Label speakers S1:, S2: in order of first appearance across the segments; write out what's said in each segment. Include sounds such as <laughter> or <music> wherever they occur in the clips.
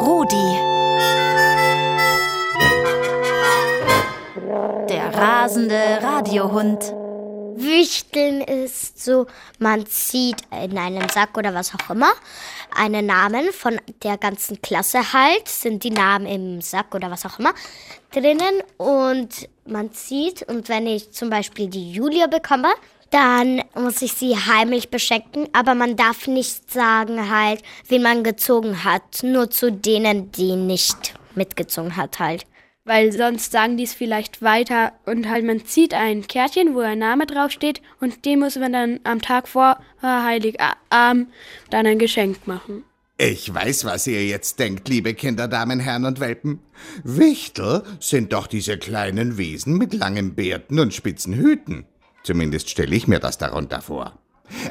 S1: Rudi. Der rasende Radiohund.
S2: Wichteln ist so, man zieht in einem Sack oder was auch immer einen Namen von der ganzen Klasse halt, sind die Namen im Sack oder was auch immer drinnen und man zieht und wenn ich zum Beispiel die Julia bekomme, dann muss ich sie heimlich beschenken, aber man darf nicht sagen halt, wen man gezogen hat, nur zu denen, die nicht mitgezogen hat halt
S3: weil sonst sagen die es vielleicht weiter und halt man zieht ein Kärtchen, wo ein Name draufsteht und dem muss man dann am Tag vor äh, Heiligabend dann ein Geschenk machen.
S4: Ich weiß, was ihr jetzt denkt, liebe Kinder, Damen, Herren und Welpen. Wichtel sind doch diese kleinen Wesen mit langen Bärten und spitzen Hüten. Zumindest stelle ich mir das darunter vor.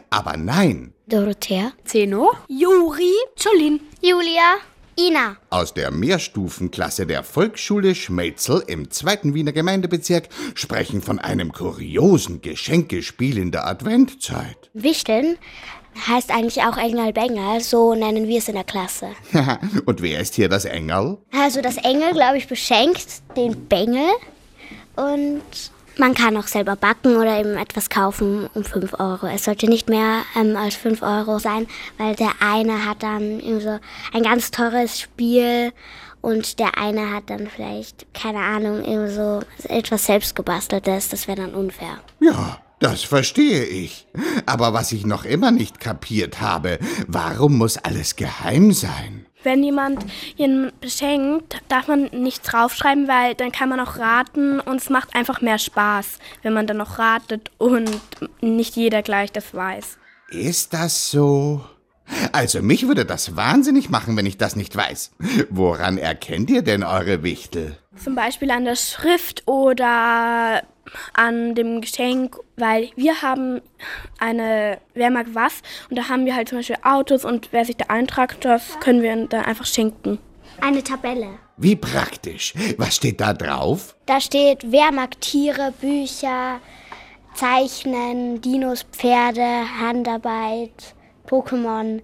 S4: Aber nein.
S2: Dorothea.
S3: Zeno.
S2: Juri. Jolin. Julia. Ina.
S4: Aus der Mehrstufenklasse der Volksschule Schmelzel im zweiten Wiener Gemeindebezirk sprechen von einem kuriosen Geschenkespiel in der Adventzeit.
S2: Wichteln heißt eigentlich auch Engel Bengel, so nennen wir es in der Klasse. <laughs>
S4: Und wer ist hier das Engel?
S2: Also das Engel, glaube ich, beschenkt den Bengel und man kann auch selber backen oder eben etwas kaufen um 5 Euro. Es sollte nicht mehr ähm, als 5 Euro sein, weil der eine hat dann so ein ganz teures Spiel und der eine hat dann vielleicht, keine Ahnung, so etwas selbstgebasteltes. Das wäre dann unfair.
S4: Ja, das verstehe ich. Aber was ich noch immer nicht kapiert habe, warum muss alles geheim sein?
S3: Wenn jemand ihn beschenkt, darf man nicht draufschreiben, weil dann kann man auch raten und es macht einfach mehr Spaß, wenn man dann noch ratet und nicht jeder gleich das weiß.
S4: Ist das so? Also mich würde das wahnsinnig machen, wenn ich das nicht weiß. Woran erkennt ihr denn eure Wichtel?
S3: Zum Beispiel an der Schrift oder an dem Geschenk, weil wir haben eine, wer mag was, und da haben wir halt zum Beispiel Autos und wer sich da eintragt, das können wir dann einfach schenken.
S2: Eine Tabelle.
S4: Wie praktisch. Was steht da drauf?
S2: Da steht, wer mag Tiere, Bücher, Zeichnen, Dinos, Pferde, Handarbeit, Pokémon.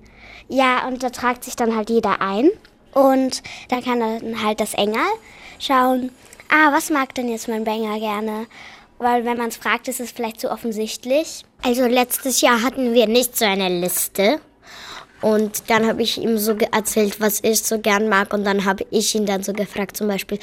S2: Ja, und da tragt sich dann halt jeder ein. Und da kann dann halt das Engel schauen, ah, was mag denn jetzt mein Banger gerne? Weil wenn man es fragt, ist es vielleicht zu offensichtlich. Also letztes Jahr hatten wir nicht so eine Liste. Und dann habe ich ihm so erzählt, was ich so gern mag. Und dann habe ich ihn dann so gefragt, zum Beispiel,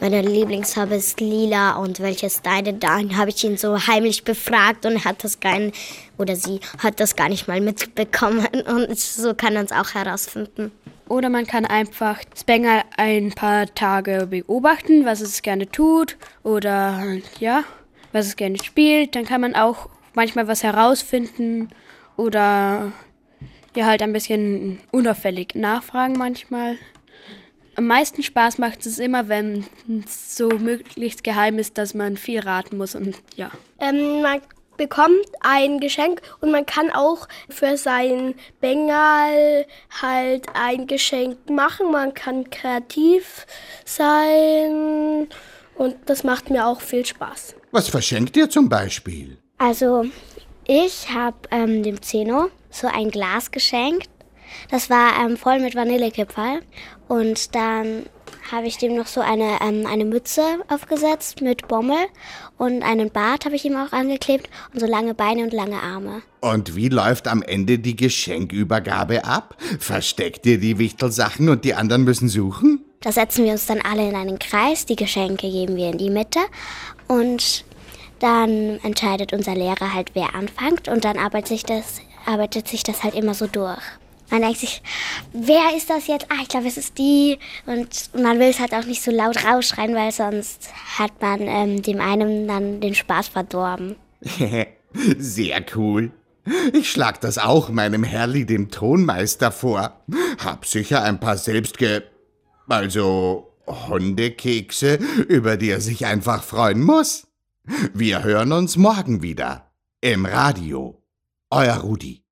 S2: meine Lieblingsfarbe ist lila und welches deine? Dann habe ich ihn so heimlich befragt und hat das gar nicht, oder sie hat das gar nicht mal mitbekommen. <laughs> Und so kann man es auch herausfinden.
S3: Oder man kann einfach Spengler ein paar Tage beobachten, was es gerne tut oder ja, was es gerne spielt. Dann kann man auch manchmal was herausfinden oder ja halt ein bisschen unauffällig nachfragen manchmal. Am meisten Spaß macht es immer, wenn es so möglichst geheim ist, dass man viel raten muss und ja.
S5: Ähm, man bekommt ein Geschenk und man kann auch für sein Bengal halt ein Geschenk machen. Man kann kreativ sein und das macht mir auch viel Spaß.
S4: Was verschenkt ihr zum Beispiel?
S2: Also, ich habe ähm, dem Zeno so ein Glas geschenkt. Das war ähm, voll mit Vanillekipferl. Und dann habe ich dem noch so eine, ähm, eine Mütze aufgesetzt mit Bommel und einen Bart habe ich ihm auch angeklebt und so lange Beine und lange Arme.
S4: Und wie läuft am Ende die Geschenkübergabe ab? Versteckt ihr die Wichtelsachen und die anderen müssen suchen?
S2: Da setzen wir uns dann alle in einen Kreis, die Geschenke geben wir in die Mitte und dann entscheidet unser Lehrer halt, wer anfängt und dann arbeitet sich das, arbeitet sich das halt immer so durch. Man denkt sich, wer ist das jetzt? Ah, ich glaube, es ist die. Und man will es halt auch nicht so laut rausschreien, weil sonst hat man ähm, dem einen dann den Spaß verdorben. <laughs>
S4: Sehr cool. Ich schlag das auch meinem Herrli, dem Tonmeister, vor. Hab sicher ein paar selbstge... also Hundekekse, über die er sich einfach freuen muss. Wir hören uns morgen wieder. Im Radio. Euer Rudi.